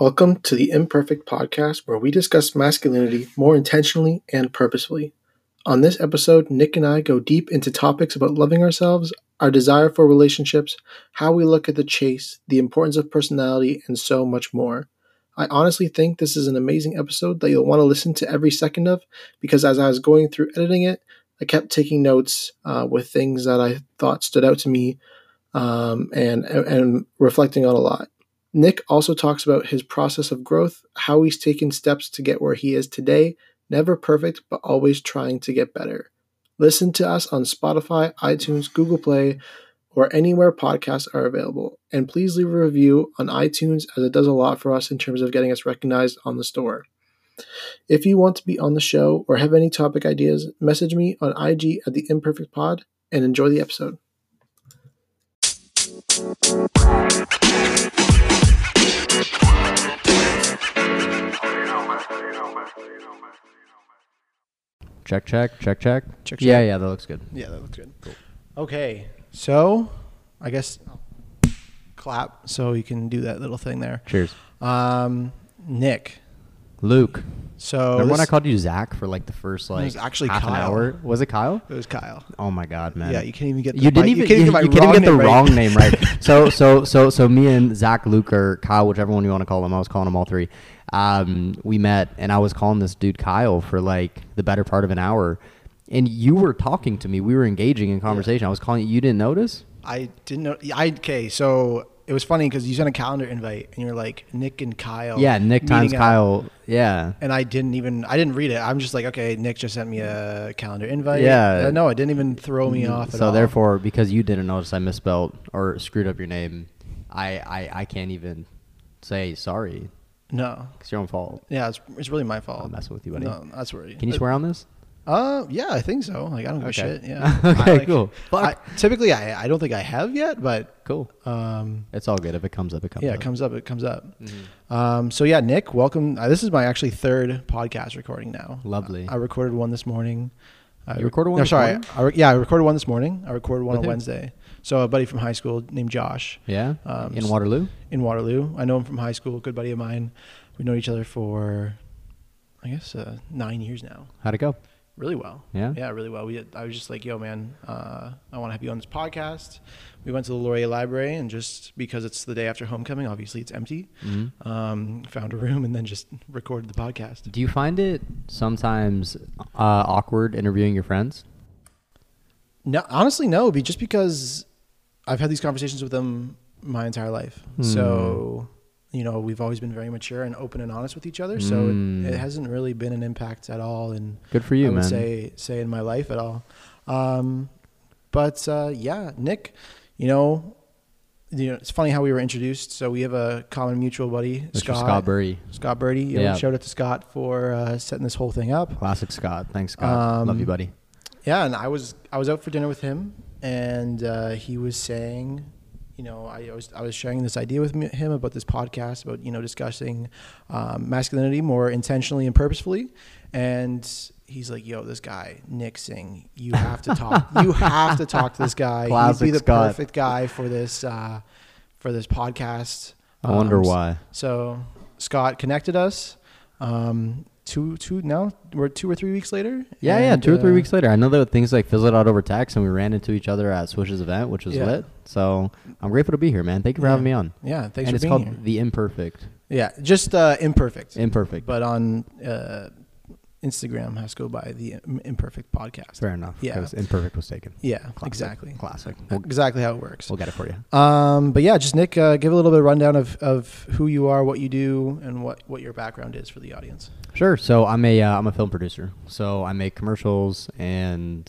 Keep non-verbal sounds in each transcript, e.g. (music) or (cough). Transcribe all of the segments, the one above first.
Welcome to the Imperfect Podcast, where we discuss masculinity more intentionally and purposefully. On this episode, Nick and I go deep into topics about loving ourselves, our desire for relationships, how we look at the chase, the importance of personality, and so much more. I honestly think this is an amazing episode that you'll want to listen to every second of because as I was going through editing it, I kept taking notes uh, with things that I thought stood out to me um, and, and reflecting on a lot. Nick also talks about his process of growth, how he's taken steps to get where he is today, never perfect, but always trying to get better. Listen to us on Spotify, iTunes, Google Play, or anywhere podcasts are available. And please leave a review on iTunes as it does a lot for us in terms of getting us recognized on the store. If you want to be on the show or have any topic ideas, message me on IG at the Imperfect Pod and enjoy the episode. Check, check, check, check. Check, Yeah, check. yeah, that looks good. Yeah, that looks good. Okay, so I guess clap so you can do that little thing there. Cheers. Um, Nick. Luke. So Remember when I called you Zach for like the first like was actually half an Kyle. hour? Was it Kyle? it was Kyle. Oh my god, man. Yeah, you can't even get. The you didn't even You can't even, get, you can't wrong even get the name right. wrong name right. (laughs) so so so so me and Zach, Luke, or Kyle, whichever one you want to call them, I was calling them all three. Um, we met and I was calling this dude Kyle for like the better part of an hour, and you were talking to me. We were engaging in conversation. I was calling you. You didn't notice? I didn't know. I okay. So it was funny because you sent a calendar invite and you're like Nick and Kyle. yeah, Nick times up. Kyle. Yeah. And I didn't even. I didn't read it. I'm just like, okay, Nick just sent me a calendar invite. Yeah. Uh, no, it didn't even throw me off. At So all. therefore, because you didn't notice I misspelled or screwed up your name, I I, I can't even say sorry. no. It's your own fault. Yeah, it's, it's really my fault. I'm messing with you, buddy. No, that's where. Can you swear on this? Uh, yeah, I think so. Like, I don't give a shit. Yeah. (laughs) Okay, I, like, cool. I, typically, I I don't think I have yet, but Cool. um, It's all good. If it comes up, it comes yeah, up. it comes up. It comes up. Mhm. Um, so yeah, Nick, welcome. Uh, this is my actually third podcast recording now. Lovely. I recorded one this morning. I You recorded one No, sorry. I yeah, I recorded one this morning. I recorded one With on who? Wednesday. So a buddy from high school named Josh Yeah. Um, In Waterloo. in Waterloo. I know him from high school. Good buddy of mine. We've known each other for, I guess, uh, nine years now. How'd it go? Really well. Yeah. Yeah, really well. We, I was just like, yo, man, uh, I want to have you on this podcast. We went to the Laurier Library, and just because it's the day after homecoming, obviously it's empty. hmm Um, found a room and then just recorded the podcast. Do you find it sometimes uh, awkward interviewing your friends? No, honestly, no. Be just because I've had these conversations with them my entire life. Hmm. So, you know, we've always been very mature and open and honest with each other. So Hmm. it, it hasn't really been an impact at all. And Good for you, I would man. say say in my life at all. Um, but uh, yeah, Nick, you know, you know, it's funny how we were introduced. So we have a common mutual buddy, Mr. Scott. Scott Burry. Scott Birdie. Know, Yeah. Shout out to Scott for uh, setting this whole thing up. Classic Scott. Thanks, Scott. Love Um, you, buddy. Yeah, and I was I was out for dinner with him, and uh, he was saying, you know, I was I was sharing this idea with him about this podcast about you know discussing um, masculinity more intentionally and purposefully, and he's like, "Yo, this guy Nick Saang, you have to talk. (laughs) you have to talk to this guy. He'd be the Scott. perfect guy for this uh, for this podcast." I wonder Um, why. So Scott connected us. Um, two two now we're two or three weeks later. Yeah, yeah. and, Two or three uh, weeks later, I know that things like fizzled out over text, and we ran into each other at Swish's event, which was Yeah. lit. So I'm grateful to be here, man. Thank you for Yeah. having me on. Yeah, thanks and it's called here. the imperfect. Yeah, just uh, imperfect. Imperfect. but on uh, Instagram has to go by the imperfect podcast. Fair enough. Yeah. Because imperfect was taken. Yeah, Classic. exactly. Classic. We'll, Exactly how it works. we'll get it for you. Um, but yeah, just Nick, uh, give a little bit of rundown of, of who you are, what you do, and what, what your background is for the audience. Sure. So I'm a uh, I'm a film producer. So I make commercials and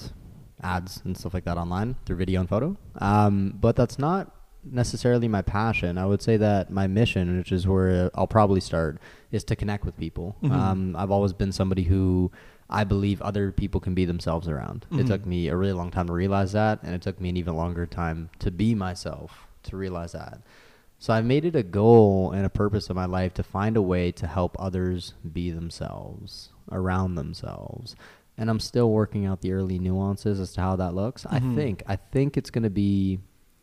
ads and stuff like that online through video and photo. Um, but that's not necessarily my passion. I would say that my mission, which is where I'll probably start, is to connect with people. Mhm. Um, I've always been somebody who I believe other people can be themselves around. It Mhm. took me a really long time to realize that, and it took me an even longer time to be myself to realize that. So I've made it a goal and a purpose of my life to find a way to help others be themselves, around themselves. And I'm still working out the early nuances as to how that looks. Mhm. I think I think it's going to be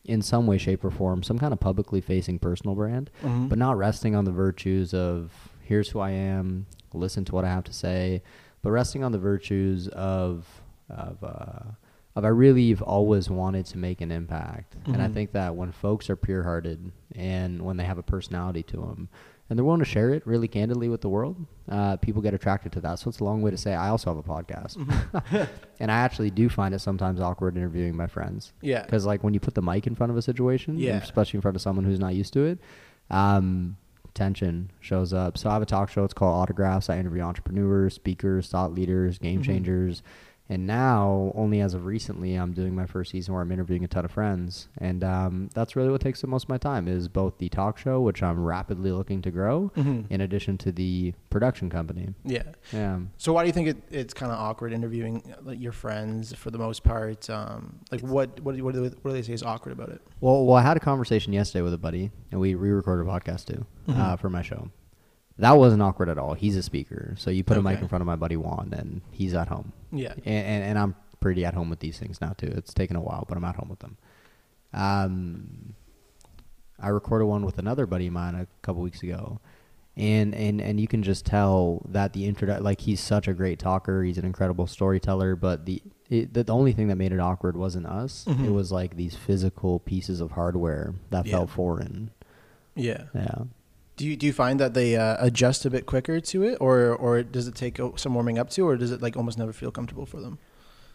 in some way, shape, or form, some kind of publicly facing personal brand, Mhm. but not resting on the virtues of here's who I am, listen to what I have to say, but resting on the virtues of of uh, of I really have always wanted to make an impact, and I Mhm. think that when folks are pure hearted and when they have a personality to them. And they're willing to share it really candidly with the world. Uh, people get attracted to that. So it's a long way to say I also have a podcast, Mm-hmm. (laughs) (laughs) and I actually do find it sometimes awkward interviewing my friends. Yeah. Because like when you put the mic in front of a situation, Yeah. especially in front of someone who's not used to it, um, tension shows up. So I have a talk show. It's called Autographs. I interview entrepreneurs, speakers, thought leaders, game Mhm. changers. And now, only as of recently, I'm doing my first season where I'm interviewing a ton of friends, and um, that's really what takes up most of my time. Is both the talk show, which I'm rapidly looking to grow, Mhm. in addition to the production company. Yeah. Yeah. So why do you think it, it's kind of awkward interviewing like, your friends for the most part? Um, like what what do, what do they, what do they say is awkward about it? Well, well, I had a conversation yesterday with a buddy, and we re-recorded a podcast too Mhm. uh, for my show. That wasn't awkward at all. He's a speaker, so you put a mic in front of my buddy Juan, and he's at home. Yeah. and, and, and I'm pretty at home with these things now too. It's taken a while, but I'm at home with them. Um, I recorded one with another buddy of mine a couple weeks ago, and and and you can just tell that the intro, like he's such a great talker. He's an incredible storyteller, but the it, the, the only thing that made it awkward wasn't us. Mhm. It was like these physical pieces of hardware that Yeah. felt foreign. Yeah. Yeah. Do you do you find that they uh, adjust a bit quicker to it, or or does it take some warming up to, or does it like almost never feel comfortable for them?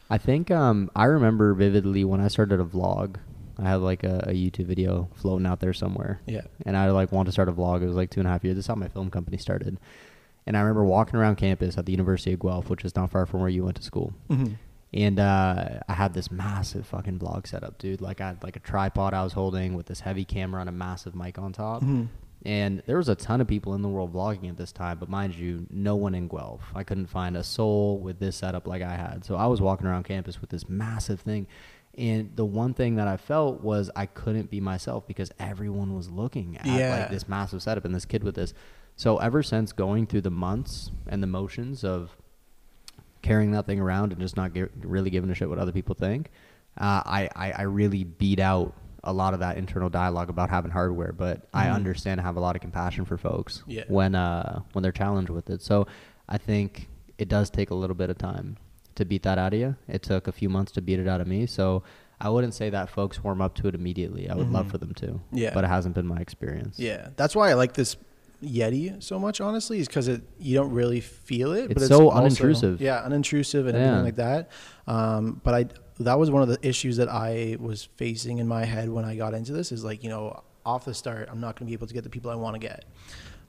I think um, I remember vividly when I started a vlog. I had like a, a YouTube video floating out there somewhere. Yeah. and I like wanted to start a vlog. It was like two and a half years. This is how my film company started. And I remember walking around campus at the University of Guelph, which is not far from where you went to school. Mm-hmm. And uh, I had this massive fucking vlog setup, dude. Like I had like a tripod I was holding with this heavy camera and a massive mic on top. Mhm. And there was a ton of people in the world vlogging at this time, but mind you, no one in Guelph. I couldn't find a soul with this setup like I had. So I was walking around campus with this massive thing. And the one thing that I felt was I couldn't be myself because everyone was looking at Yeah. like this massive setup and this kid with this. So ever since going through the months and the motions of carrying that thing around and just not gi- really giving a shit what other people think, uh, I, I, I really beat out a lot of that internal dialogue about having hardware. But I Mhm. understand and have a lot of compassion for folks Yeah. when uh, when they're challenged with it. So I think it does take a little bit of time to beat that out of you. It took a few months to beat it out of me. So I wouldn't say that folks warm up to it immediately. I would love Mhm. for them to. Yeah. But it hasn't been my experience. Yeah, that's why I like this Yeti so much. Honestly, is because it you don't really feel it. It's but it's so also- unintrusive. Yeah, unintrusive and Yeah. everything like that. Um, but I that was one of the issues that I was facing in my head when I got into this. Is like you know off the start, I'm not going to be able to get the people I want to get.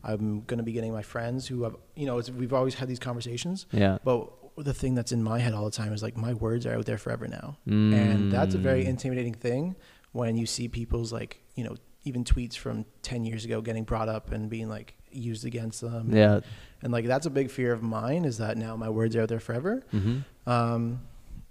I'm going to be getting my friends who have you know it's, we've always had these conversations. Yeah. But the thing that's in my head all the time is like my words are out there forever now, and that's a very Mm. intimidating thing when you see people's like you know even tweets from 10 years ago getting brought up and being like used against them Yeah. and like that's a big fear of mine is that now my words are out there forever hmm um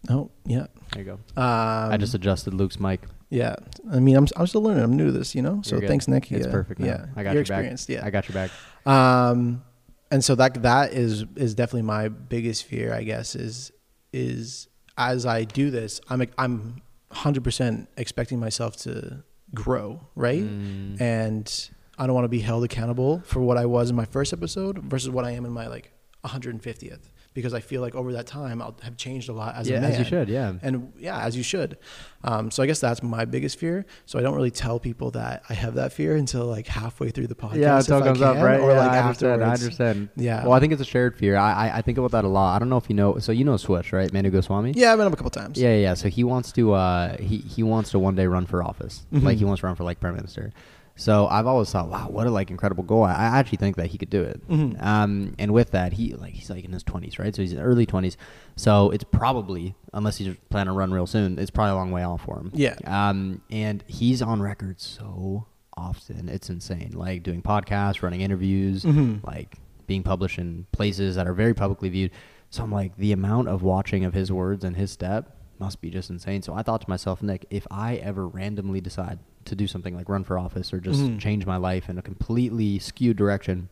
oh yeah There you go. um I just adjusted Luke's mic. yeah i mean i'm, I'm still learning i'm new to this you know so thanks nick It's yeah. perfect. Now. yeah I got you're your experienced back. yeah I got your back. um and so that that is is definitely my biggest fear i guess is is as i do this i'm i'm 100% expecting myself to grow right Mm. and i don't want to be held accountable for what i was in my first episode versus what i am in my like 150th because i feel like over that time i'll have changed a lot as yeah, a man as you should. Yeah. and yeah, as you should. Um, so I guess that's my biggest fear. So I don't really tell people that I have that fear until like halfway through the podcast. yeah, until it I comes up, right? Or yeah, like I understand. I understand. Yeah. Well, I think it's a shared fear. I, I I think about that a lot. I don't know if you know. So you know Swish, right? Manu Goswami. Yeah, I've been up a couple times. Yeah, yeah. So he wants to uh he he wants to one day run for office. Mhm. Like he wants to run for like prime minister. So I've always thought, wow, what a like incredible goal. I, I actually think that he could do it. Mhm. Um, and with that, he like he's like in his twenties, right? So he's in early twenties. So it's probably unless he's planning to run real soon, it's probably a long way off for him. Yeah. Um, and he's on record so often, it's insane. Like doing podcasts, running interviews, Mhm. like being published in places that are very publicly viewed. So I'm like, the amount of watching of his words and his step must be just insane. So I thought to myself, Nick, if I ever randomly decide to do something like run for office or just Mhm. change my life in a completely skewed direction,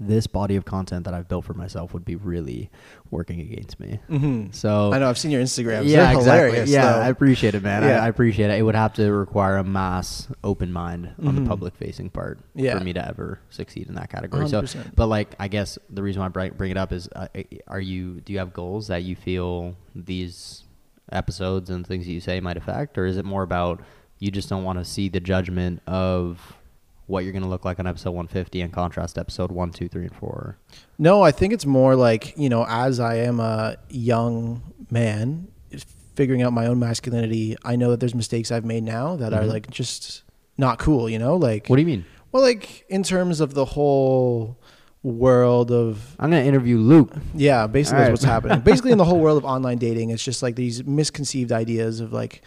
this body of content that I've built for myself would be really working against me. Mm-hmm. So I know I've seen your Instagrams. yeah, (laughs) They're exactly. Yeah, though. I appreciate it, man. Yeah. I, I appreciate it. It would have to require a mass open mind on Mhm. the public facing part Yeah. for me to ever succeed in that category. So, 100%. but like, I guess the reason why I bring bring it up is, uh, are you do you have goals that you feel these episodes and things that you say might affect, or is it more about you just don't want to see the judgment of what you're going to look like on episode 150 in contrast to episode 1 2 3 and 4 No, I think it's more like, you know, as I am a young man figuring out my own masculinity, I know that there's mistakes I've made now that are Mhm. like just not cool, you know? Like what do you mean Well, like in terms of the whole world of i'm going to interview luke yeah, basically All that's right. what's happening. (laughs) basically in the whole world of online dating, it's just like these misconceived ideas of like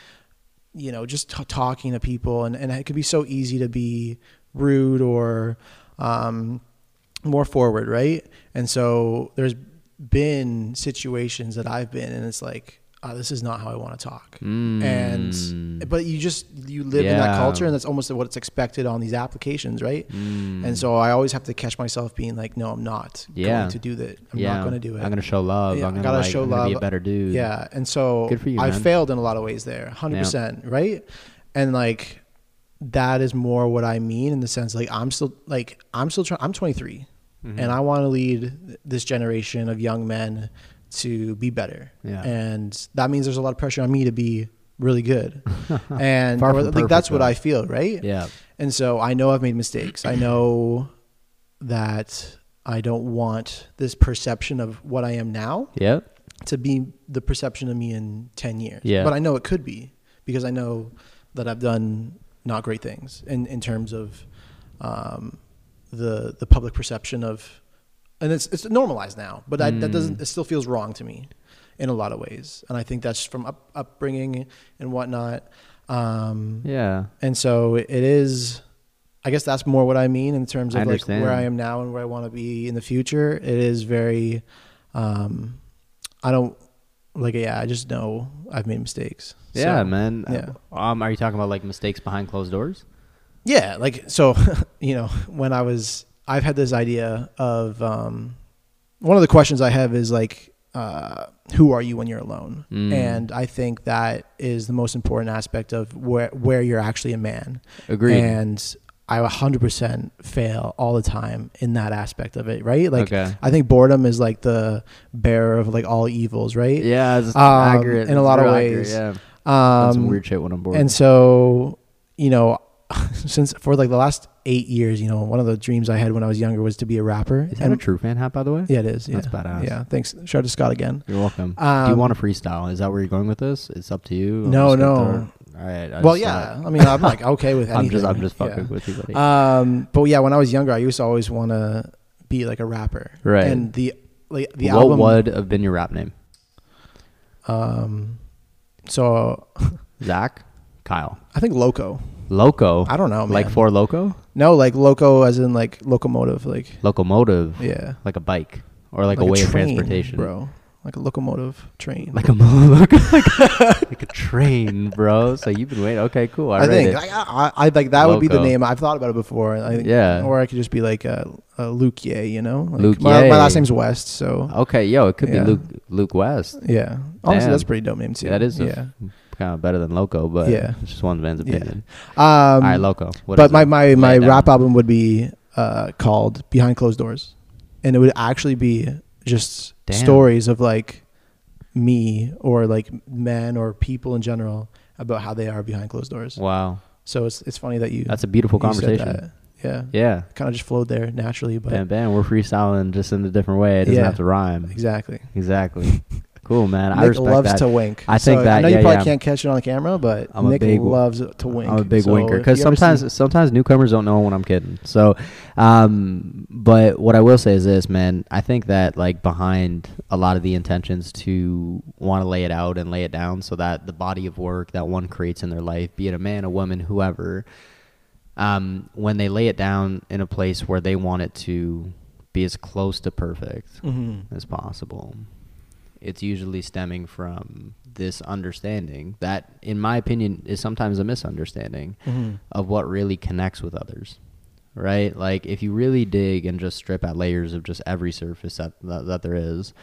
you know, just t- talking to people and and it could be so easy to be rude or um more forward, right? And so there's been situations that I've been and it's like oh, this is not how I want to talk. Mm. And but you just you live in that culture and that's almost what's expected on these applications, right? Mm. And so I always have to catch myself being like, no, I'm not Yeah. going to do that. I'm yeah, not going to do it. I'm gonna show love. Yeah, I'm gonna, gotta like, show I'm gonna be a love. better dude. yeah. And so Good for you, I man. failed in a lot of ways there, 100%, right? And like that is more what I mean in the sense like I'm still like I'm still trying I'm 23 Mhm. and I want to lead this generation of young men to be better. Yeah. And that means there's a lot of pressure on me to be really good. (laughs) and or, like perfect, that's what though. I feel, right? yeah, And so I know I've made mistakes. I know that I don't want this perception of what I am now yep. to be the perception of me in 10 years. Yeah. But I know it could be because I know that I've done not great things in, in terms of um, the the public perception of and it's it's normalized now, but I, that doesn't it still feels wrong to me in a lot of ways. And I think that's from up, upbringing and whatnot. Um, Yeah. and so it is i guess that's more what i mean in terms of like where i am now and where i want to be in the future it is very um i don't like yeah i just know i've made mistakes Yeah, So, man. yeah. Um, are you talking about like mistakes behind closed doors? yeah like so (laughs) you know when i was i've had this idea of um one of the questions i have is like uh who are you when you're alone Mm. and i think that is the most important aspect of where where you're actually a man Agreed. And I 100% fail all the time in that aspect of it, right? Like, Okay. I think boredom is like the bearer of like all evils, right? yeah, it's Um, accurate. in a lot of real accurate, ways. Yeah. Done some Um, weird shit when I'm bored. and so, you know, (laughs) since for like the last eight years, you know, one of the dreams I had when I was younger was to be a rapper. is that and a true fan hat, by the way? Yeah, it is. Yeah. That's badass. Yeah. Thanks. Shout out to Scott again. You're welcome. Do you Um, want a freestyle? Is that where you're going with this? It's up to you. No, no. All right. I Well, yeah. I mean, I'm like okay with anything. (laughs) I'm just, I'm just fucking Yeah. with you, buddy. Um, but yeah, when I was younger, I used to always want to be like a rapper. Right. And the like the what album. would have been your rap name? Um, so Zach, Kyle, I think loco. Loco. I don't know, man. Like for loco, no, like loco as in like locomotive, like locomotive, yeah, like a bike or like, Like a way of train, transportation, bro. Like a locomotive train. (laughs) Like a like, a- like a train, bro. So you've been waiting. Okay, cool. I, I think like, I, I, I like that would be the name. I've thought about it before. I think, Yeah. Or I could just be like a, Luke Ye, you know. Like Luke my, Ye. my last name's West, so Okay, yo, it could Yeah. be Luke Luke West. yeah. Honestly, Damn. that's a pretty dope name too. That is a yeah. Kind of better than Loco, but Yeah. it's just one man's Yeah. opinion. Um, All right, Loco. But my my my rap album would be uh, called Behind Closed Doors, and it would actually be just Damn. stories of like me or like men or people in general about how they are behind closed doors. Wow, So it's it's funny that you that's a beautiful conversation. Yeah, Yeah, kind of just flowed there naturally, but bam, bam. We're freestyling just in a different way. It doesn't Yeah. have to rhyme. exactly. Exactly. (laughs) cool, man. I Nick respect loves that. to wink. I think So that- I know yeah, you probably yeah. can't catch it on the camera, but I'm Nick big- loves to wink. I'm a big So winker because sometimes sometimes newcomers don't know when I'm kidding. So, um, but what I will say is this, man. I think that like behind a lot of the intentions to want to lay it out and lay it down, so that the body of work that one creates in their life, be it a man, a woman, whoever, um, when they lay it down in a place where they want it to be as close to perfect Mhm. as possible. It's usually stemming from this understanding that, in my opinion, is sometimes a misunderstanding Mhm. of what really connects with others. right? Like if you really dig and just strip at layers of just every surface that, that, that there is,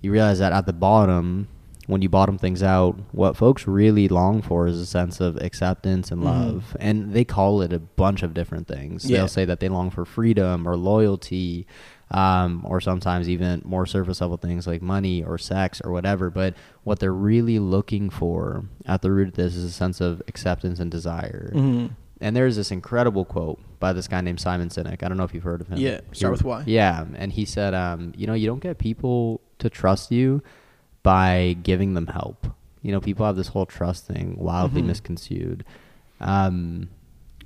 you realize that at the bottom, when you bottom things out, what folks really long for is a sense of acceptance and Mhm. love. And they call it a bunch of different things. Yeah. They'll say that they long for freedom or loyalty, um, or sometimes even more surface level things like money or sex or whatever. But what they're really looking for at the root of this is a sense of acceptance and desire. Mhm. And there's this incredible quote by this guy named Simon Sinek. I don't know if you've heard of him. Yeah, start with why. Yeah, and he said, um, you know, you don't get people to trust you by giving them help. You know, people have this whole trust thing wildly Mhm. misconstrued. Um,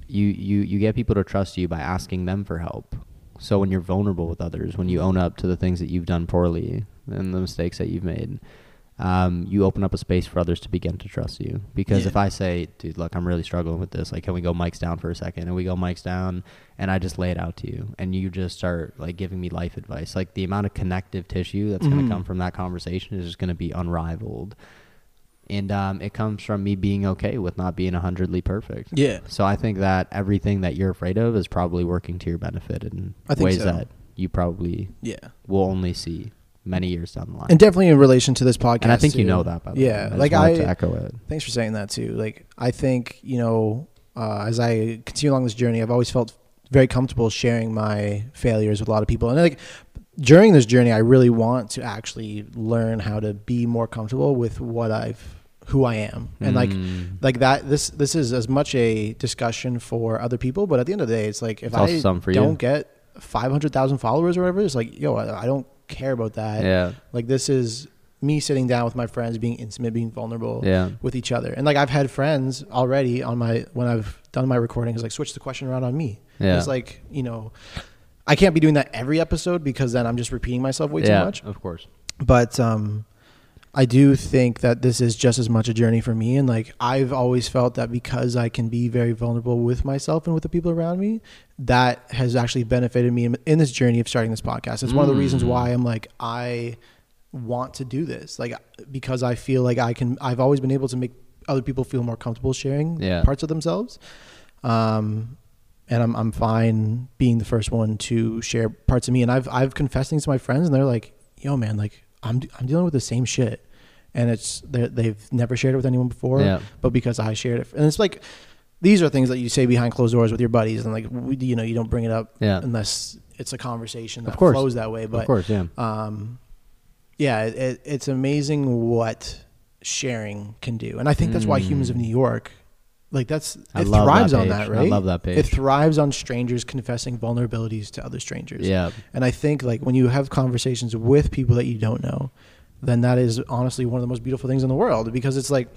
you you you get people to trust you by asking them for help. So when you're vulnerable with others, when you own up to the things that you've done poorly and the mistakes that you've made, um, you open up a space for others to begin to trust you. Because Yeah. if I say, dude, look, I'm really struggling with this. Like, can we go mics down for a second? And we go mics down, and I just lay it out to you, and you just start like giving me life advice. Like the amount of connective tissue that's going Mhm. to come from that conversation is just going to be unrivaled. And um, it comes from me being okay with not being a hundredly perfect. Yeah. So I think that everything that you're afraid of is probably working to your benefit in ways so. that you probably Yeah. will only see many years down the line. And definitely in relation to this podcast. And I think you know that, by the yeah, way. I like I to echo it. Thanks for saying that too. Like I think you know, uh, as I continue along this journey, I've always felt very comfortable sharing my failures with a lot of people, and like during this journey, I really want to actually learn how to be more comfortable with what I've, who I am, and like Mm. like that. This this is as much a discussion for other people, but at the end of the day, it's like if It's I for you. don't get five hundred thousand followers or whatever, it's like yo, I, I don't care about that. yeah, Like this is me sitting down with my friends, being intimate, being vulnerable yeah, with each other. And like I've had friends already on my when I've done my recordings, like switch the question around on me. yeah. It's like you know, I can't be doing that every episode because then I'm just repeating myself way yeah, too much. Of course. But um, I do think that this is just as much a journey for me. And like I've always felt that because I can be very vulnerable with myself and with the people around me, that has actually benefited me in, in this journey of starting this podcast. It's one of the reasons Mm. why I'm like I want to do this, like because I feel like I can. I've always been able to make other people feel more comfortable sharing Yeah. parts of themselves. Um, and I'm I'm fine being the first one to share parts of me. And I've I've confessed things to my friends, and they're like, "Yo, man, like I'm I'm dealing with the same shit." And it's they've never shared it with anyone before, Yeah. but because I shared it, and it's like these are things that you say behind closed doors with your buddies, and like we, you know you don't bring it up Yeah. unless it's a conversation that Of course. flows that way. But of course, yeah. um, yeah, it, it, it's amazing what sharing can do, and I think that's why Humans of Mm. New York, like that's I it love thrives that on page. that, I love that page. It thrives on strangers confessing vulnerabilities to other strangers. Yeah. and I think like when you have conversations with people that you don't know, then that is honestly one of the most beautiful things in the world because it's like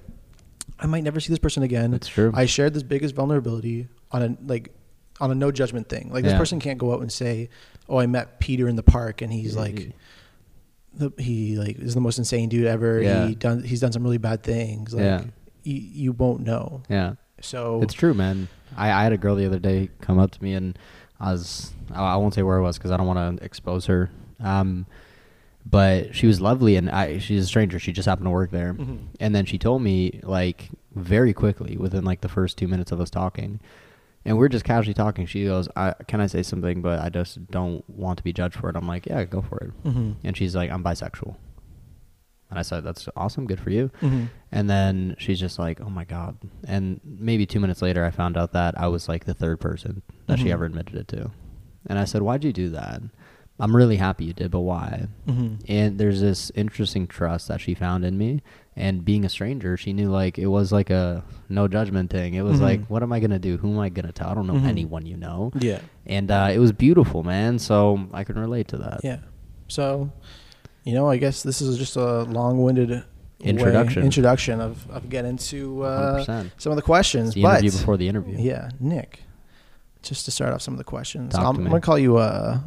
I might never see this person again. That's true. I shared this biggest vulnerability on a like on a no judgment thing. Like this Yeah. person can't go out and say, "Oh, I met Peter in the park and he's like the, he like is the most insane dude ever. Yeah. He done he's done some really bad things." Like Yeah. you, you won't know. yeah. So It's true, man. I, I had a girl the other day come up to me and I was I I won't say where it was because I don't want to expose her. Um, but she was lovely and I she's a stranger. She just happened to work there, Mhm. and then she told me like very quickly within like the first two minutes of us talking, and we are just casually talking. She goes, I, "Can I say something? But I just don't want to be judged for it." I'm like, "Yeah, go for it." Mhm. And she's like, "I'm bisexual," and I said, "That's awesome. Good for you." Mhm. And then she's just like, "Oh my god!" And maybe two minutes later, I found out that I was like the third person that she Mhm. ever admitted it to. And I said, "Why'd you do that?" I'm really happy you did, but why? Mhm. And there's this interesting trust that she found in me. And being a stranger, she knew like it was like a no judgment thing. It was Mhm. like, what am I gonna do? Who am I gonna tell? I don't know Mhm. anyone you know. Yeah. And uh, it was beautiful, man. So I can relate to that. Yeah. So, you know, I guess this is just a long-winded way- Introduction. introduction of, of getting to uh, some of the questions. It's the but interview before the interview. yeah, Nick, just to start off some of the questions, Talk I'm, to I'm gonna call you uh,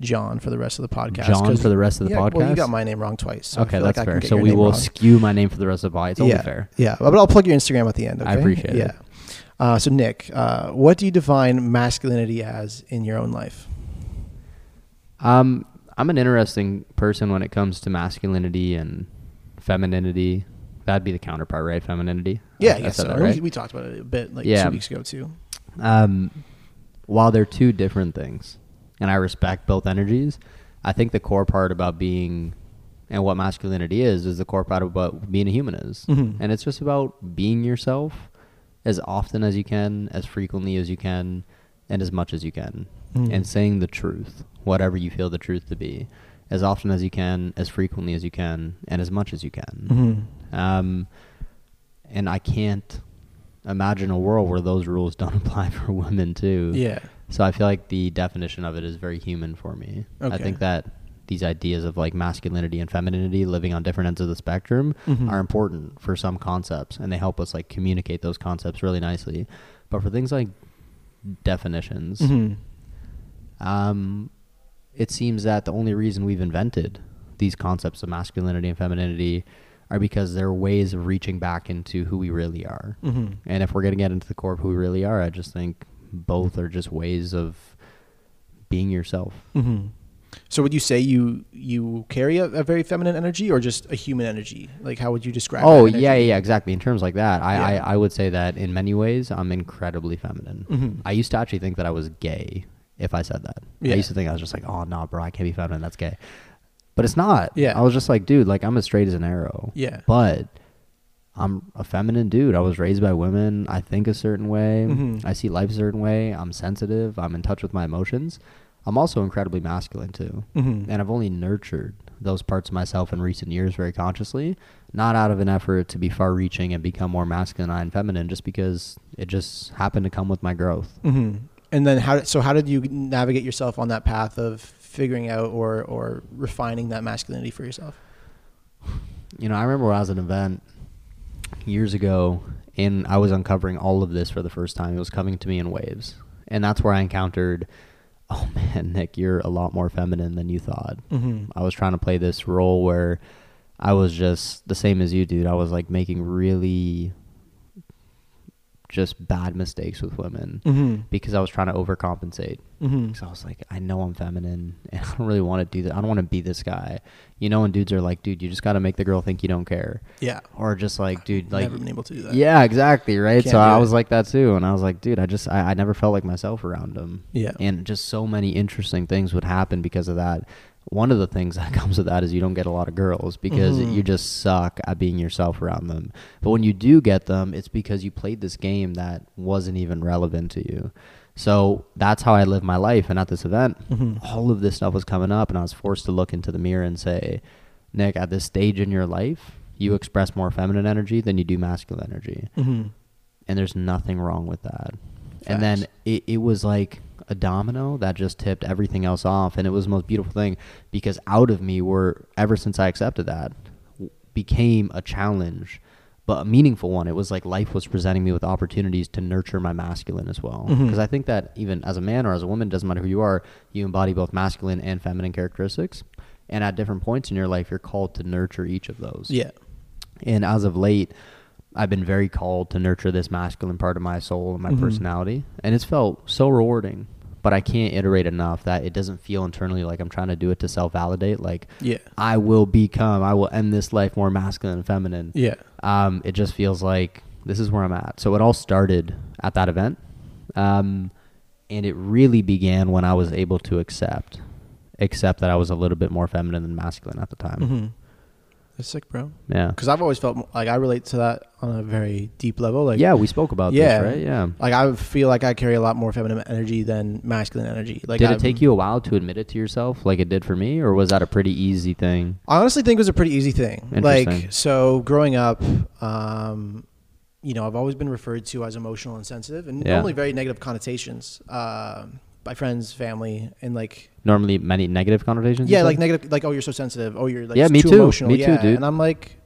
John for the rest of the podcast. John for the rest of the yeah, podcast. Well, you got my name wrong twice. So okay, feel like that's fair. So we will wrong. skew my name for the rest of the podcast. It's only yeah, fair. Yeah, but I'll plug your Instagram at the end. Okay? I appreciate it. Yeah. Uh, so Nick, uh, what do you define masculinity as in your own life? Um, I'm an interesting person when it comes to masculinity and femininity. That'd be the counterpart, right? Femininity. Yeah, I yes. said So that, right? we, we talked about it a bit like Yeah. two weeks ago too. Um, while they're two different things, and I respect both energies, I think the core part about being and what masculinity is is the core part about being a human is, Mhm. and it's just about being yourself as often as you can, as frequently as you can, and as much as you can, Mhm. and saying the truth, whatever you feel the truth to be, as often as you can, as frequently as you can, and as much as you can. Mhm. Um, and I can't imagine a world where those rules (laughs) don't apply for women too. Yeah. So I feel like the definition of it is very human for me. Okay. I think that these ideas of like masculinity and femininity living on different ends of the spectrum Mhm. are important for some concepts and they help us like communicate those concepts really nicely. But for things like definitions, Mhm. Um, it seems that the only reason we've invented these concepts of masculinity and femininity are because they're ways of reaching back into who we really are. Mhm. And if we're going to get into the core of who we really are, I just think both are just ways of being yourself. Mhm. So would you say you you carry a, a very feminine energy or just a human energy? Like how would you describe? It? Oh, yeah, yeah, exactly. In terms like that, I, Yeah. I, I would say that in many ways, I'm incredibly feminine. Mhm. I used to actually think that I was gay if I said that. Yeah. I used to think I was just like, oh, no, bro, I can't be feminine. That's gay. But it's not. Yeah. I was just like, dude, like, I'm as straight as an arrow. Yeah. But I'm a feminine dude. I was raised by women. I think a certain way. Mhm. I see life a certain way. I'm sensitive. I'm in touch with my emotions. I'm also incredibly masculine too. Mhm. And I've only nurtured those parts of myself in recent years very consciously, not out of an effort to be far reaching and become more masculine and feminine, just because it just happened to come with my growth. hmm And then how? So how did you navigate yourself on that path of figuring out or or refining that masculinity for yourself? You know, I remember when I was at an event years ago and I was uncovering all of this for the first time. It was coming to me in waves. And that's where I encountered, oh man, (laughs) Nick, you're a lot more feminine than you thought. Mm-hmm. I was trying to play this role where I was just the same as you, dude. I was like making really just bad mistakes with women Mm-hmm. because I was trying to overcompensate. Mm-hmm. So I was like, I know I'm feminine (laughs) and I don't really want to do that. I don't want to be this guy. You know, when dudes are like, dude, you just got to make the girl think you don't care. Yeah. Or just like, dude, like, Never been able to do that. yeah, exactly. Right. Can't So I was like that too. And I was like, dude, I just, I, I never felt like myself around them. Yeah. And just so many interesting things would happen because of that. One of the things (laughs) that comes with that is you don't get a lot of girls because Mhm. you just suck at being yourself around them. But when you do get them, it's because you played this game that wasn't even relevant to you. So that's how I live my life. And at this event, Mhm. all of this stuff was coming up, and I was forced to look into the mirror and say, Nick, at this stage in your life, you express more feminine energy than you do masculine energy Mm-hmm. and there's nothing wrong with that. And then it, it was like a domino that just tipped everything else off, and it was the most beautiful thing because out of me were ever since I accepted that became a challenge, but a meaningful one. It was like life was presenting me with opportunities to nurture my masculine as well. Because I think that even as a man or as a woman, doesn't matter who you are, you embody both masculine and feminine characteristics, and at different points in your life, you're called to nurture each of those. Yeah. And as of late, I've been very called to nurture this masculine part of my soul and my Mhm. personality. And it's felt so rewarding. But I can't iterate enough that it doesn't feel internally like I'm trying to do it to self validate. Like, Yeah. I will become, I will end this life more masculine and feminine. Yeah. Um, it just feels like this is where I'm at. So it all started at that event. Um, and it really began when I was able to accept, accept that I was a little bit more feminine than masculine at the time. Mm-hmm. That's sick, bro. Yeah. Because I've always felt like I relate to that on a very deep level. Like yeah, we spoke about Yeah. this, right? Yeah. Like I feel like I carry a lot more feminine energy than masculine energy. Like did I'm- it take you a while to admit it to yourself, like it did for me, or was that a pretty easy thing? I honestly think it was a pretty easy thing. Like so, growing up, um, you know, I've always been referred to as emotional and sensitive, and Yeah. normally very negative connotations um by friends, family, and like Normally, many negative connotations. yeah, like negative, like oh, you're so sensitive. Oh, you're like Yeah, too me too. emotional. Me too, yeah. dude. And I'm like,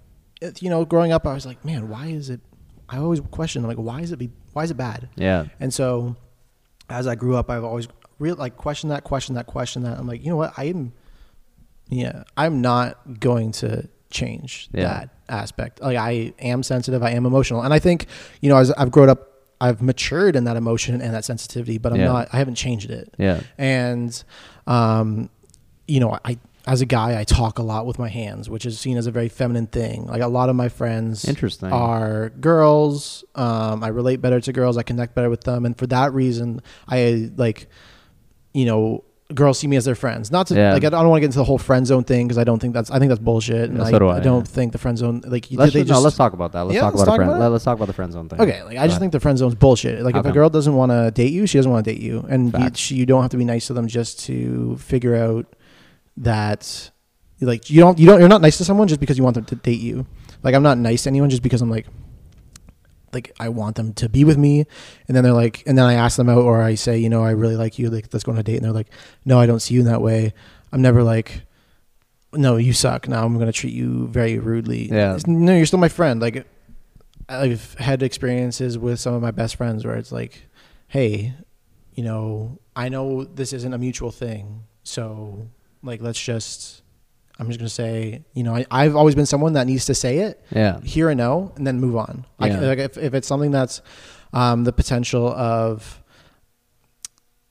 it, you know, growing up, I was like, man, why is it? I always question, like, why is it be? Why is it bad? yeah, And so, as I grew up, I've always real like question that, question that, question that. I'm like, you know what? I am, yeah, I'm not going to change Yeah. that aspect. Like, I am sensitive, I am emotional, and I think, you know, as I've grown up, I've matured in that emotion and that sensitivity, but I'm Yeah. not. I haven't changed it. yeah, And, um, you know, I as a guy, I talk a lot with my hands, which is seen as a very feminine thing. Like a lot of my friends Interesting. are girls. Um, I relate better to girls. I connect better with them, and for that reason, I like, you know, girls see me as their friends. Not to Yeah. like I don't want to get into the whole friend zone thing because I don't think that's I think that's bullshit. And Yeah, I, so do I, I don't yeah. think the friend zone like let's, they just, just no, let's talk about that. Let's talk let's about talk the friend. about. Let, us talk about the friend zone thing. Okay, like I Go just ahead. think the friend zone's bullshit. Like if a girl doesn't want to date you, she doesn't want to date you, and you, she, you don't have to be nice to them just to figure out that, like you don't you don't you're not nice to someone just because you want them to date you. Like I'm not nice to anyone just because I'm like, like I want them to be with me, and then they're like, and then I ask them out or I say, you know, I really like you, like let's go on a date, and they're like, no, I don't see you in that way. I'm never like. No, you suck. Now I'm going to treat you very rudely. Yeah. No, you're still my friend. Like, I've had experiences with some of my best friends where it's like, hey, you know, I know this isn't a mutual thing. So, like, let's just, I'm just going to say, you know, I, I've always been someone that needs to say it, Yeah. hear a no, and then move on. I, Yeah. like, if, if it's something that's um, the potential of,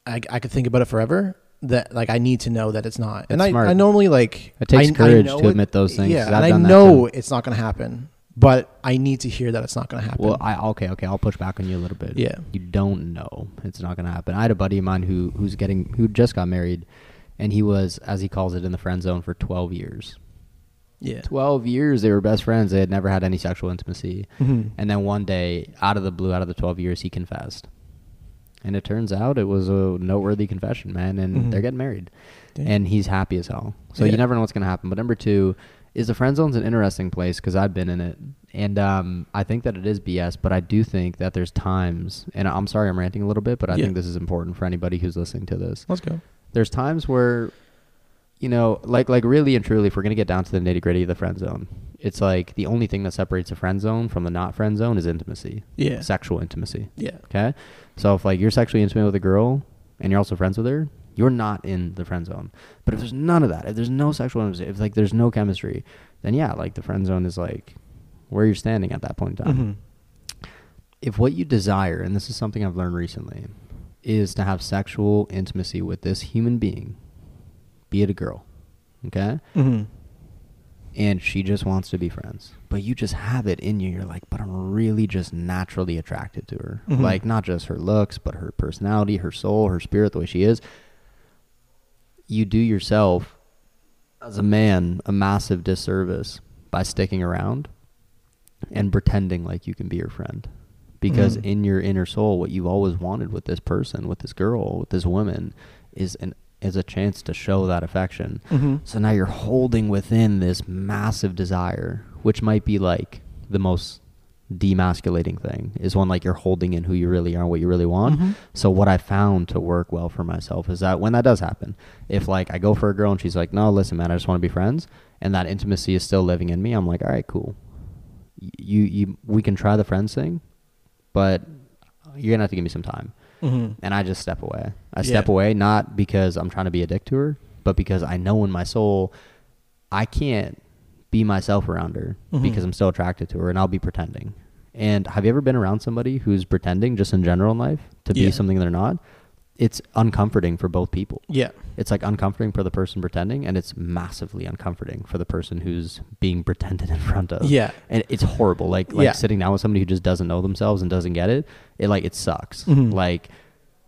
I, I could think about it forever. That like I need to know that it's not, and That's I, smart. I normally like It takes I- I courage know to it- admit those things, Yeah, and I know it's not going to happen, but I need to hear that it's not going to happen. Well, I okay, okay. I'll push back on you a little bit. Yeah. You don't know it's not gonna happen. I had a buddy of mine who who's getting who just got married, and he was, as he calls it, in the friend zone for twelve years. yeah, Twelve years they were best friends. They had never had any sexual intimacy, Mhm. and then one day, out of the blue, out of the twelve years, he confessed. And it turns out it was a noteworthy confession, man, and Mhm. they're getting married, Damn. and he's happy as hell. So Yeah. you never know what's gonna happen. But number two is the friend zone's an interesting place because I've been in it, and um, I think that it is BS. But I do think that there's times, and I'm sorry I'm ranting a little bit, but I Yeah. think this is important for anybody who's listening to this. let's go. There's times where, you know, like like really and truly, if we're gonna get down to the nitty gritty of the friend zone, it's like the only thing that separates a friend zone from the not friend zone is intimacy, Yeah, sexual intimacy. yeah, Okay. So if like you're sexually intimate with a girl and you're also friends with her, you're not in the friend zone. But if there's none of that, if there's no sexual intimacy, if like there's no chemistry, then yeah, like the friend zone is like where you're standing at that point in time. Mhm. If what you desire, and this is something I've learned recently, is to have sexual intimacy with this human being, be it a girl, okay? Mhm. and she just wants to be friends. But you just have it in you. You're like, but I'm really just naturally attracted to her. Mhm. Like, not just her looks, but her personality, her soul, her spirit, the way she is. You do yourself, as a man, a massive disservice by sticking around and pretending like you can be her friend. Because Mhm. in your inner soul, what you've always wanted with this person, with this girl, with this woman, is an is a chance to show that affection. Mhm. So now you're holding within this massive desire, which might be like the most demasculating thing is when like you're holding in who you really are and what you really want. Mhm. So what I found to work well for myself is that when that does happen, if like I go for a girl and she's like, "No, listen, man, I just want to be friends," and that intimacy is still living in me, I'm like, "All right, cool. You you we can try the friends thing, but you're gonna have to give me some time." Mhm. and I just step away. I step Yeah. away not because I'm trying to be a dick to her, but because I know in my soul I can't be myself around her Mhm. because I'm still attracted to her and I'll be pretending. And have you ever been around somebody who's pretending just in general in life to Yeah. be something they're not? It's uncomforting for both people. Yeah. It's like uncomforting for the person pretending and it's massively uncomforting for the person who's being pretended (laughs) in front of. Yeah. And it's horrible. Like like Yeah. sitting down with somebody who just doesn't know themselves and doesn't get it, it like it sucks. Mhm. Like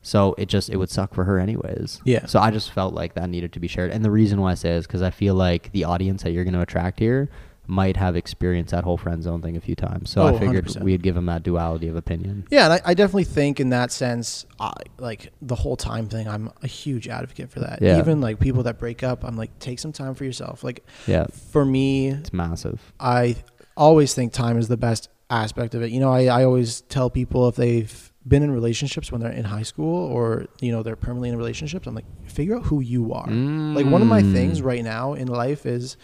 so it just it would suck for her anyways. Yeah. So I just felt like that needed to be shared. And the reason why I say is because I feel like the audience that you're going to attract here might have experienced that whole friend zone thing a few times. So Oh, I figured 100%. we'd give him that duality of opinion. Yeah, and I, I definitely think in that sense, I, like the whole time thing, I'm a huge advocate for that. Yeah. Even like people that break up, I'm like, take some time for yourself. Like Yeah. for me, It's massive. I always think time is the best aspect of it. You know, I, I always tell people if they've been in relationships when they're in high school or, you know, they're permanently in relationships, I'm like, figure out who you are. Like one of my things Mm. right now in life is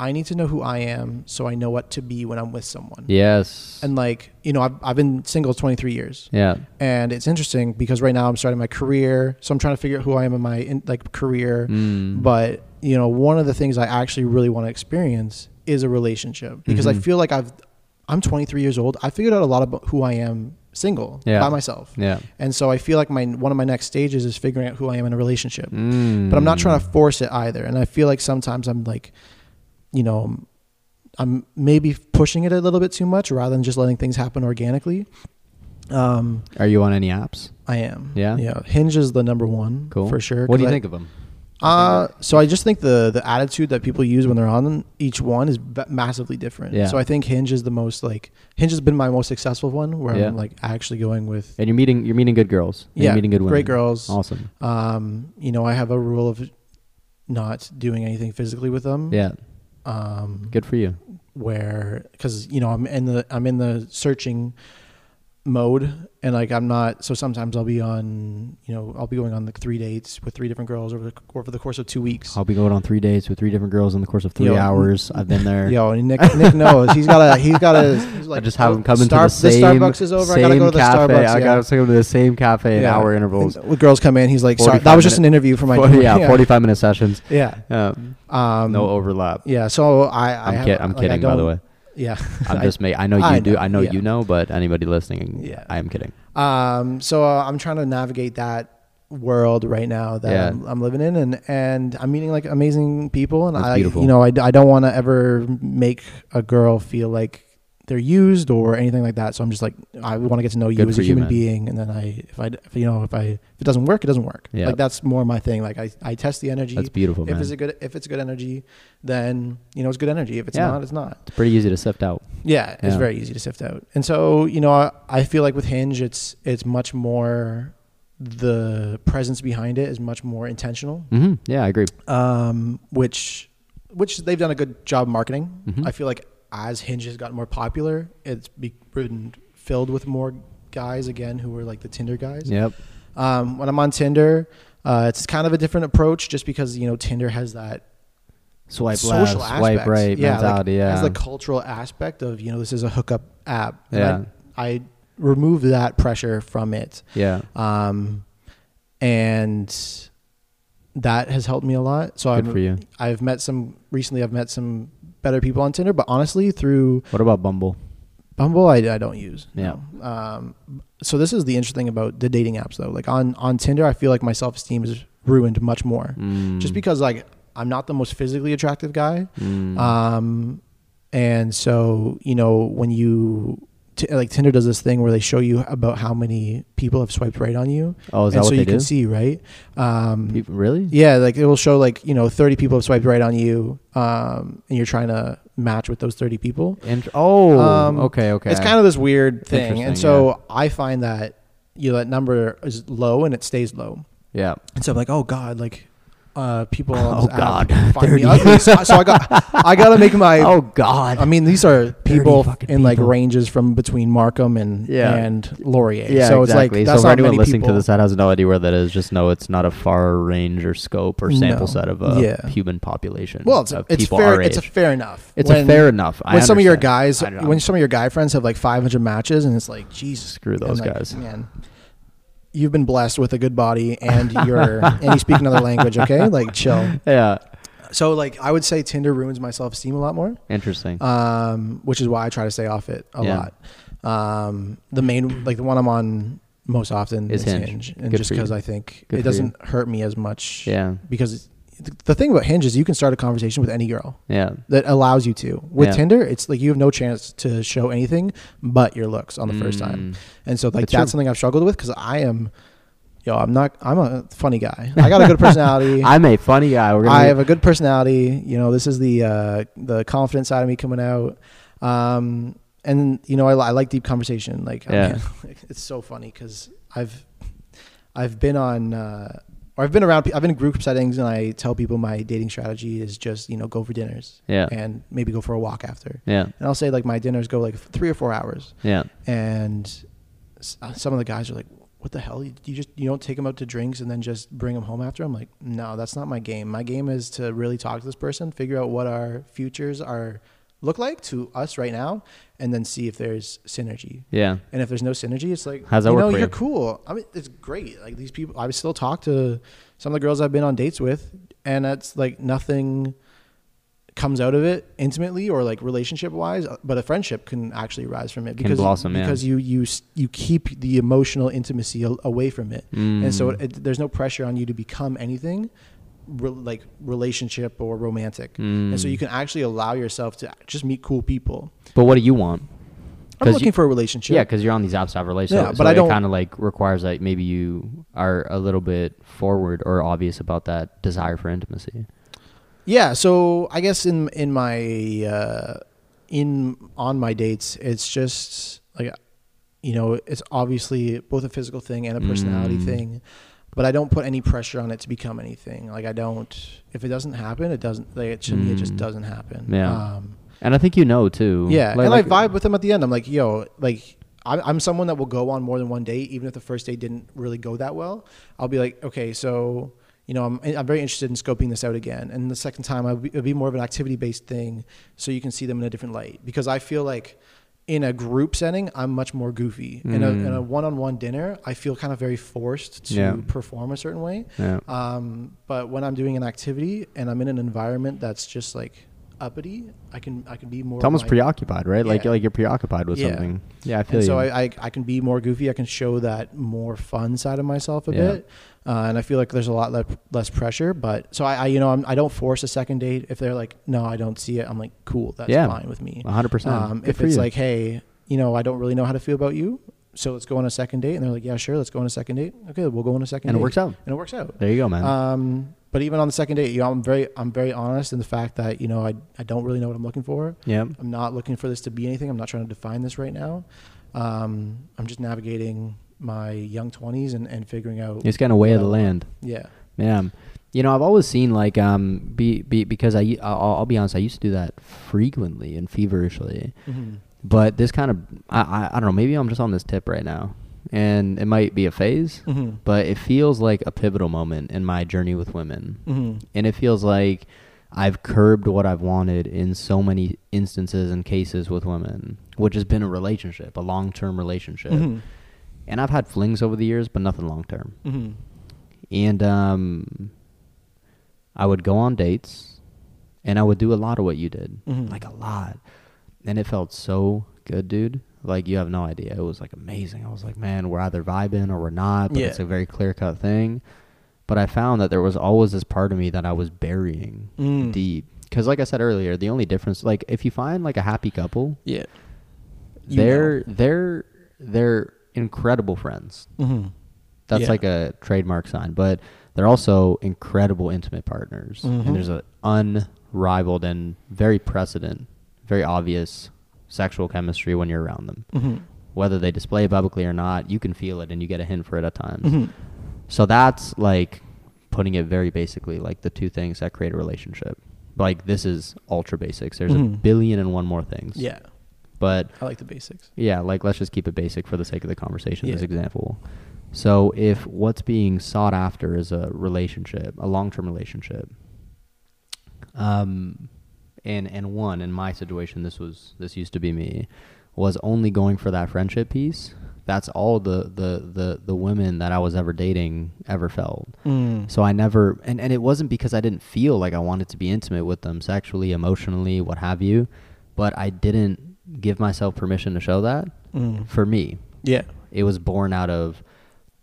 I need to know who I am so I know what to be when I'm with someone. Yes. And like, you know, I've, I've been single 23 years. yeah. And it's interesting because right now I'm starting my career. So I'm trying to figure out who I am in my in, like career. Mm. But, you know, one of the things I actually really want to experience is a relationship because I Mhm. feel like I've I'm 23 years old. I figured out a lot about who I am single Yeah. by myself. Yeah. And so I feel like my one of my next stages is figuring out who I am in a relationship. Mm. But I'm not trying to force it either. And I feel like sometimes I'm like, you know, I'm maybe pushing it a little bit too much rather than just letting things happen organically. Um, Are you on any apps? I am. Yeah? Yeah. Hinge is the number one Cool. for sure. What do you I- think of them? Uh, so I just think the the attitude that people use when they're on each one is b- massively different. Yeah. So I think Hinge is the most like Hinge has been my most successful one where Yeah. I'm like actually going with And you're meeting you're meeting good girls. Yeah You're meeting good women. great girls. Awesome. Um, you know I have a rule of not doing anything physically with them. Yeah. Um, Good for you. where because you know I'm in the I'm in the searching mode and like I'm not so sometimes I'll be on you know I'll be going on like three dates with three different girls over the over the course of two weeks. I'll be going on three dates with three different girls in the course of three Yo, hours. I've been there. Yo, and Nick Nick knows he's got a he's got a (laughs) he's like I just have him them come into Star- the same Starbucks is over. I gotta go to the cafe. Starbucks. I gotta take them to the same cafe in hour intervals. And When girls come in, he's like, sorry, that was just an interview for my 40, yeah, (laughs) yeah. 45 minute sessions. Yeah. Um, Um, no overlap. Yeah. So I, I I'm, have, kid- I'm like, I kidding, by the way. Yeah. I'm (laughs) just ma- I know you I do. know, I know yeah. you know, but anybody listening, Yeah. I am kidding. Um, so uh, I'm trying to navigate that world right now that Yeah. I'm, I'm living in, and and I'm meeting like amazing people, and That's I, beautiful. you know, I, I don't want to ever make a girl feel like they're used or anything like that. So I'm just like, I want to get to know you Good as a you, human man. being, and then I, if I, if, you know, if I, if it doesn't work, it doesn't work. Yeah. Like that's more my thing. Like I, I test the energy. That's beautiful, if man. it's a good, if it's good energy, then you know it's good energy. If it's Yeah. not, it's not. it's pretty easy to sift out. Yeah, it's Yeah. very easy to sift out. And so, you know, I, I feel like with Hinge, it's it's much more the presence behind it is much more intentional, Mm-hmm. Yeah, I agree. um, which which they've done a good job marketing. Mhm. I feel like as Hinge has gotten more popular, it's been filled with more guys again who were like the Tinder guys. Yep. Um, when I'm on Tinder, uh, it's kind of a different approach just because you know Tinder has that Swipe social left, swipe right yeah, mentality. like, yeah. has the cultural aspect of you know this is a hookup app. Yeah. I, I removed that pressure from it, yeah. um, and that has helped me a lot. So Good I've for you. I've met some recently. I've met some better people on Tinder, but honestly, through What about Bumble? Bumble, I, I don't use. Yeah. no. Um, so this is the interesting thing about the dating apps, though. Like on on Tinder, I feel like my self esteem is ruined much more, Mm. just because like I'm not the most physically attractive guy. Mm. Um, and so you know when you t- like Tinder does this thing where they show you about how many people have swiped right on you, oh, is that and what so they you do? can see right. Um, Peop- really? yeah, like it will show like you know 30 people have swiped right on you, um, and you're trying to match with those 30 people. Int- oh, Um, okay, okay. It's kind of this weird thing, and so I find that you know, that number is low and it stays low. yeah. And so I'm like, oh god, like uh, people. (laughs) Oh, God, find me ugly. So, so I got, (laughs) I got to make my. oh God. I mean, these are people in like ranges from between Markham and Yeah. and Laurier. yeah, so it's exactly. like that's so for anyone listening people. to this that has no idea where that is, just know it's not a far range or scope or sample No. set of a Yeah. human population. Well, it's, it's fair. It's a fair enough. It's a fair enough. I when some of your guys, when some of your guy friends have like 500 matches, and it's like, Jesus, Screw those like, guys. man. You've been blessed with a good body, and you're and you speak another language. Okay, like chill. Yeah. So like, I would say Tinder ruins my self esteem a lot more. Interesting. um, which is why I try to stay off it a Yeah. lot. Um, the main, like the one I'm on most often Is is, Hinge. Hinge. and Good just because I think Good it doesn't hurt me as much. yeah. Because the thing about Hinge is you can start a conversation with any girl Yeah. that allows you to. With Yeah. Tinder, it's like you have no chance to show anything but your looks on the first time, Mm. and so like That's something I've struggled with because I am. Yo, I'm not. I'm a funny guy. I got a good (laughs) personality. I'm a funny guy. I have a good personality. You know, this is the uh, the confident side of me coming out. Um, and you know, I, I like deep conversation. Like, I mean, (laughs) it's so funny because I've I've been on uh, or I've been around. I've been in group settings, and I tell people my dating strategy is just you know go for dinners yeah. and maybe go for a walk after. Yeah. And I'll say like my dinners go like three or four hours, Yeah. and uh, some of the guys are like. What the hell? You you just you don't take them out to drinks and then just bring them home after? I'm like, no, that's not my game. My game is to really talk to this person, figure out what our futures are look like to us right now, and then see if there's synergy. Yeah. And if there's no synergy, it's like, How's that you work know, for you're you? cool. I mean, it's great. Like these people, I still talk to some of the girls I've been on dates with, and that's like nothing comes out of it intimately or like relationship wise, but a friendship can actually rise from it because blossom, yeah. because you you you keep the emotional intimacy away from it, and so Mm. it, there's no pressure on you to become anything. Re- like relationship or romantic, and so Mm. you can actually allow yourself to just meet cool people. But what do you want? I'm looking you- for a relationship. Yeah, because you're on these have relationships. Yeah, so but I it don't- kind of like requires that maybe you are a little bit forward or obvious about that desire for intimacy. Yeah, so I guess in in my uh, in on my dates, it's just like you know, it's obviously both a physical thing and a personality Mm. thing, but I don't put any pressure on it to become anything. Like I don't if it doesn't happen, it doesn't. Like it, to me, it just Mm. doesn't happen. Yeah. Um, And I think you know too. yeah, Like- and like- I vibe with them at the end. I'm like, yo, like I'm, I'm someone that will go on more than one date, even if the first date didn't really go that well. I'll be like, okay, so you know, I'm I'm very interested in scoping this out again. And the second time, I'll be, it'll be more of an activity based thing, so you can see them in a different light. Because I feel like in a group setting, I'm much more goofy. In, a, Mm. in a one-on-one dinner, I feel kind of very forced to Yeah. perform a certain way. Yeah. Um, but when I'm doing an activity and I'm in an environment that's just like uppity, I can I can be more. It's almost my- preoccupied, right? Like Yeah. like you're preoccupied with Yeah. something. Yeah, I feel and so. I, I I can be more goofy. I can show that more fun side of myself a Yeah. bit, uh, and I feel like there's a lot le- less pressure. But so I, I you know I'm, I don't force a second date. If they're like no, I don't see it. I'm like cool. That's fine with me. 100%. Um, Good if it's you. like hey, you know I don't really know how to feel about you, so let's go on a second date. And they're like yeah sure, let's go on a second date. Okay, we'll go on a second. and it works out. And it works out. There you go, man. Um, but even on the second date, you know, I'm very I'm very honest in the fact that you know I I don't really know what I'm looking for. yeah. I'm not looking for this to be anything. I'm not trying to define this right now. Um, I'm just navigating my young 20s and, and figuring out. It's kind of way of the land. Yeah. Yeah. You know, I've always seen like um be, be because I I'll, I'll be honest, I used to do that frequently and feverishly. Mm-hmm. But this kind of I, I I don't know, maybe I'm just on this tip right now. And it might be a phase, Mm-hmm. but it feels like a pivotal moment in my journey with women. Mm-hmm. And it feels like I've curbed what I've wanted in so many instances and cases with women, which has been a relationship, a long-term relationship. Mm-hmm. And I've had flings over the years, but nothing long-term. Mm-hmm. and um, I would go on dates, and I would do a lot of what you did, Mhm. like a lot, and it felt so good, dude. Like you have no idea. It was like amazing. I was like, man, we're either vibing or we're not, but Yeah. it's a very clear cut thing. But I found that there was always this part of me that I was burying Mm. deep. Because, like I said earlier, the only difference, like, if you find like a happy couple, Yeah. You they're they're they're incredible friends. Mm-hmm. That's Yeah. like a trademark sign, but they're also incredible intimate partners. Mhm. And there's an unrivaled and very precedent, very obvious sexual chemistry when you're around them. Mm-hmm. Whether they display it publicly or not, you can feel it and you get a hint for it at times. Mm-hmm. So that's like putting it very basically, like the two things that create a relationship. Like this is ultra basics. There's a Mhm. billion and one more things. Yeah. But I like the basics. yeah, like let's just keep it basic for the sake of the conversation. This example. So if what's being sought after is a relationship, a long-term relationship, um, and and one in my situation, this was this used to be me, was only going for that friendship piece. That's all the the the the women that I was ever dating ever felt. Mm. So I never, and, and it wasn't because I didn't feel like I wanted to be intimate with them sexually, emotionally, what have you, but I didn't give myself permission to show that Mm. for me. Yeah. It was born out of,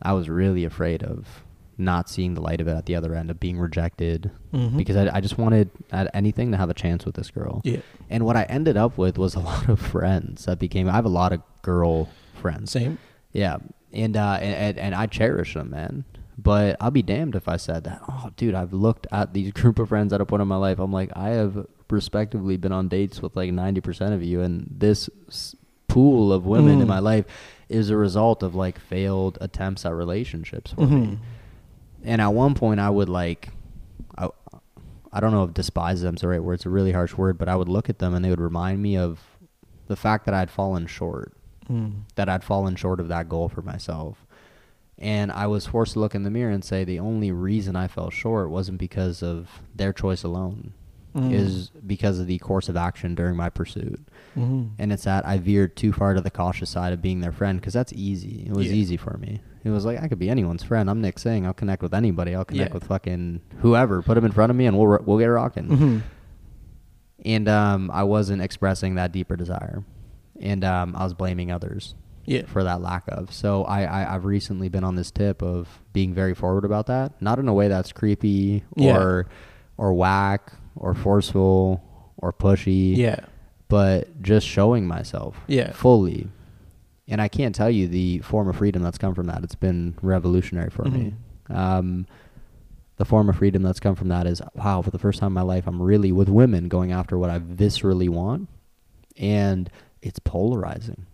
I was really afraid of not seeing the light of it at the other end, of being rejected, Mhm. because I, I just wanted at anything to have a chance with this girl. Yeah. And what I ended up with was a (laughs) lot of friends that became, I have a lot of girl friends. Same. Yeah, and uh, and, and I cherish them, man. But I'll be damned if I said that. Oh, dude, I've looked at these (laughs) group of friends at a point in my life. I'm like, I have respectively been on dates with like 90% of you, and this pool of women in Mm. my life is a result of like failed attempts at relationships for Mhm. me. And at one point, I would like, I, I don't know if despise them's the right word. It's a really harsh word, but I would look at them and they would remind me of the fact that I'd fallen short Mm. that I'd fallen short of that goal for myself. And I was forced to look in the mirror and say the only reason I fell short wasn't because of their choice alone. Mm. Is because of the course of action during my pursuit. Mhm. And it's that I veered too far to the cautious side of being their friend because that's easy. It was Yeah. easy for me. It was like I could be anyone's friend. I'm Nick Saang. I'll connect with anybody. I'll connect Yeah. with fucking whoever. Put them in front of me and we'll we'll get rocking. Mhm. and um, I wasn't expressing that deeper desire, and um, I was blaming others Yeah. for that lack of. So I, I I've recently been on this tip of being very forward about that, not in a way that's creepy Yeah. or or whack or forceful or pushy, Yeah. But just showing myself Yeah. fully. And I can't tell you the form of freedom that's come from that. It's been revolutionary for me. Mm-hmm. Um, the form of freedom that's come from that is wow, for the first time in my life, I'm really with women going after what I viscerally want. And it's polarizing.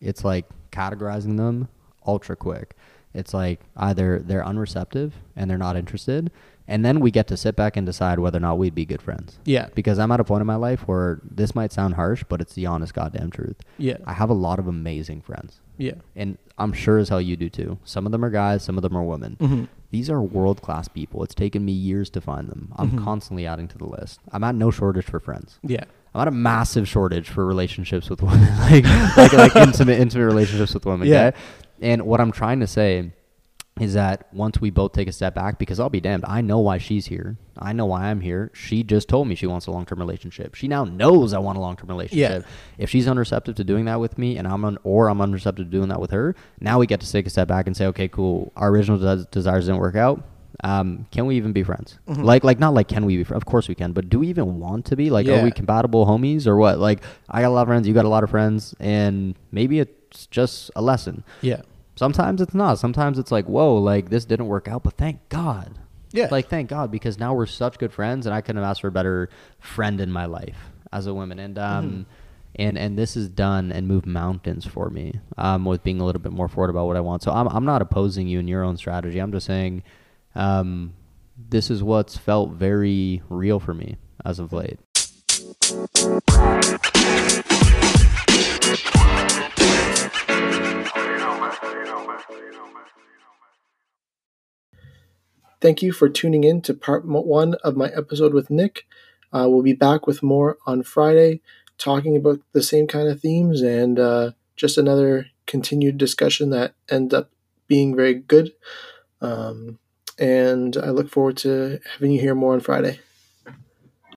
It's like categorizing them ultra quick. It's like either they're unreceptive and they're not interested, and then we get to sit back and decide whether or not we'd be good friends. Yeah. Because I'm at a point in my life where this might sound harsh, but it's the honest goddamn truth. Yeah. I have a lot of amazing friends. Yeah. And I'm sure as hell you do too. Some of them are guys, some of them are women. Mhm. These are world class people. It's taken me years to find them. I'm Mhm. constantly adding to the list. I'm at no shortage for friends. Yeah. I'm at a massive shortage for relationships with women, (laughs) like like like (laughs) intimate intimate relationships with women. Yeah. Okay? And what I'm trying to say is that once we both take a step back, because I'll be damned, I know why she's here. I know why I'm here. She just told me she wants a long term relationship. She now knows I want a long term relationship. If she's unreceptive to doing that with me, and I'm un- or I'm unreceptive to doing that with her, now we get to take a step back and say, okay, cool. Our original des- desires didn't work out. Um, can we even be friends? Mhm. Like, like not like can we be? Fr- of course we can, but do we even want to be? Like, Yeah. are we compatible homies or what? Like, I got a lot of friends, you got a lot of friends, and maybe it's just a lesson. Yeah. Sometimes it's not. Sometimes it's like, whoa, like this didn't work out, but thank God. Yeah. Like, thank God, because now we're such good friends, and I couldn't have asked for a better friend in my life as a woman. And um, Mhm. and and this has done and moved mountains for me. Um, with being a little bit more forward about what I want. So I'm I'm not opposing you in your own strategy. I'm just saying, um, this is what's felt very real for me as of late. Thank you for tuning in to part one of my episode with Nick. Uh, we'll be back with more on Friday, talking about the same kind of themes and uh, just another continued discussion that ends up being very good. Um, and I look forward to having you here more on Friday.